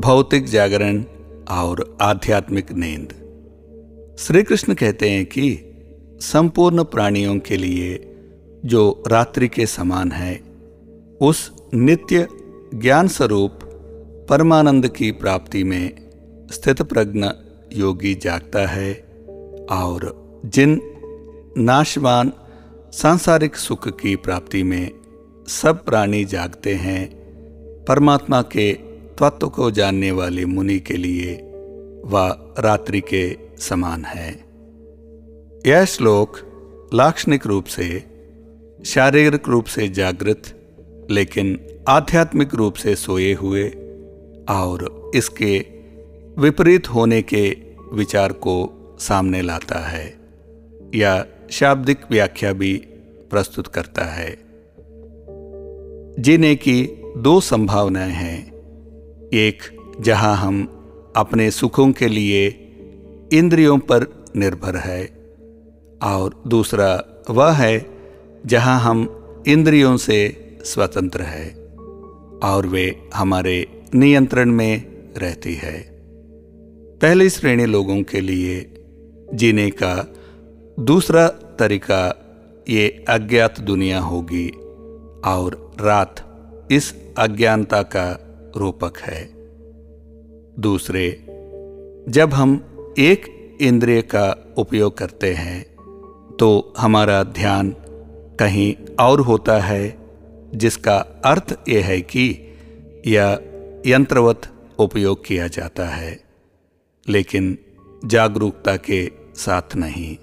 भौतिक जागरण और आध्यात्मिक नींद। श्री कृष्ण कहते हैं कि संपूर्ण प्राणियों के लिए जो रात्रि के समान है, उस नित्य ज्ञान स्वरूप परमानंद की प्राप्ति में स्थित प्रज्ञ योगी जागता है और जिन नाशवान सांसारिक सुख की प्राप्ति में सब प्राणी जागते हैं, परमात्मा के तत्व को जानने वाले मुनि के लिए वह रात्रि के समान है। यह श्लोक लाक्षणिक रूप से, शारीरिक रूप से जागृत, लेकिन आध्यात्मिक रूप से सोए हुए और इसके विपरीत होने के विचार को सामने लाता है। या शाब्दिक व्याख्या भी प्रस्तुत करता है। जीने की दो संभावनाएँ हैं। एक जहाँ हम अपने सुखों के लिए इंद्रियों पर निर्भर है। और दूसरा वह है जहाँ हम इंद्रियों से स्वतंत्र है और वे हमारे नियंत्रण में रहती है। पहली श्रेणी लोगों के लिए जीने का दूसरा तरीका ये अज्ञात दुनिया होगी और रात इस अज्ञानता का रूपक है। दूसरे, जब हम एक इंद्रिय का उपयोग करते हैं तो हमारा ध्यान कहीं और होता है, जिसका अर्थ यह है कि यह यंत्रवत उपयोग किया जाता है, लेकिन जागरूकता के साथ नहीं।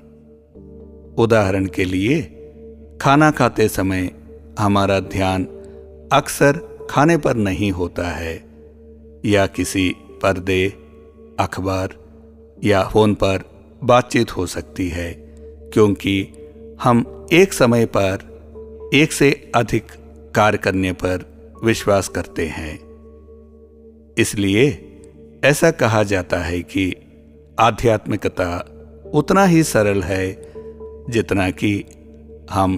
उदाहरण के लिए, खाना खाते समय हमारा ध्यान अक्सर खाने पर नहीं होता है, या किसी पर्दे, अखबार, या फ़ोन पर बातचीत हो सकती है, क्योंकि हम एक समय पर एक से अधिक कार्य करने पर विश्वास करते हैं। इसलिए ऐसा कहा जाता है कि आध्यात्मिकता उतना ही सरल है जितना कि हम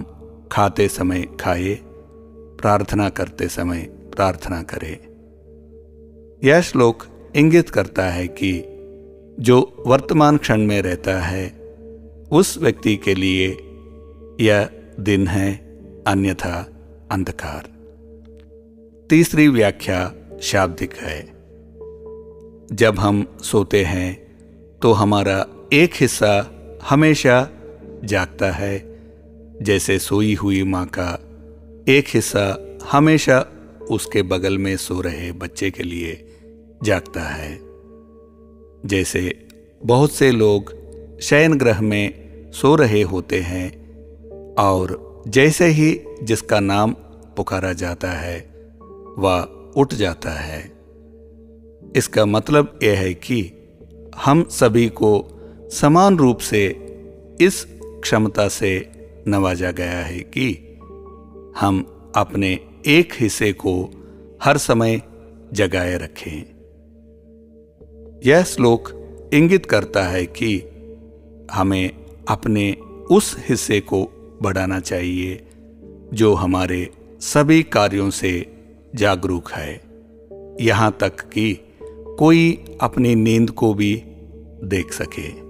खाते समय खाए, प्रार्थना करते समय प्रार्थना करें। यह श्लोक इंगित करता है कि जो वर्तमान क्षण में रहता है, उस व्यक्ति के लिए यह दिन है, अन्यथा अंधकार। तीसरी व्याख्या शाब्दिक है। जब हम सोते हैं तो हमारा एक हिस्सा हमेशा जागता है। जैसे सोई हुई माँ का एक हिस्सा हमेशा उसके बगल में सो रहे बच्चे के लिए जागता है। जैसे बहुत से लोग शयन ग्रह में सो रहे होते हैं और जैसे ही जिसका नाम पुकारा जाता है, वह उठ जाता है। इसका मतलब यह है कि हम सभी को समान रूप से इस क्षमता से नवाजा गया है कि हम अपने एक हिस्से को हर समय जगाए रखें। यह श्लोक इंगित करता है कि हमें अपने उस हिस्से को बढ़ाना चाहिए जो हमारे सभी कार्यों से जागरूक है। यहाँ तक कि कोई अपनी नींद को भी देख सके।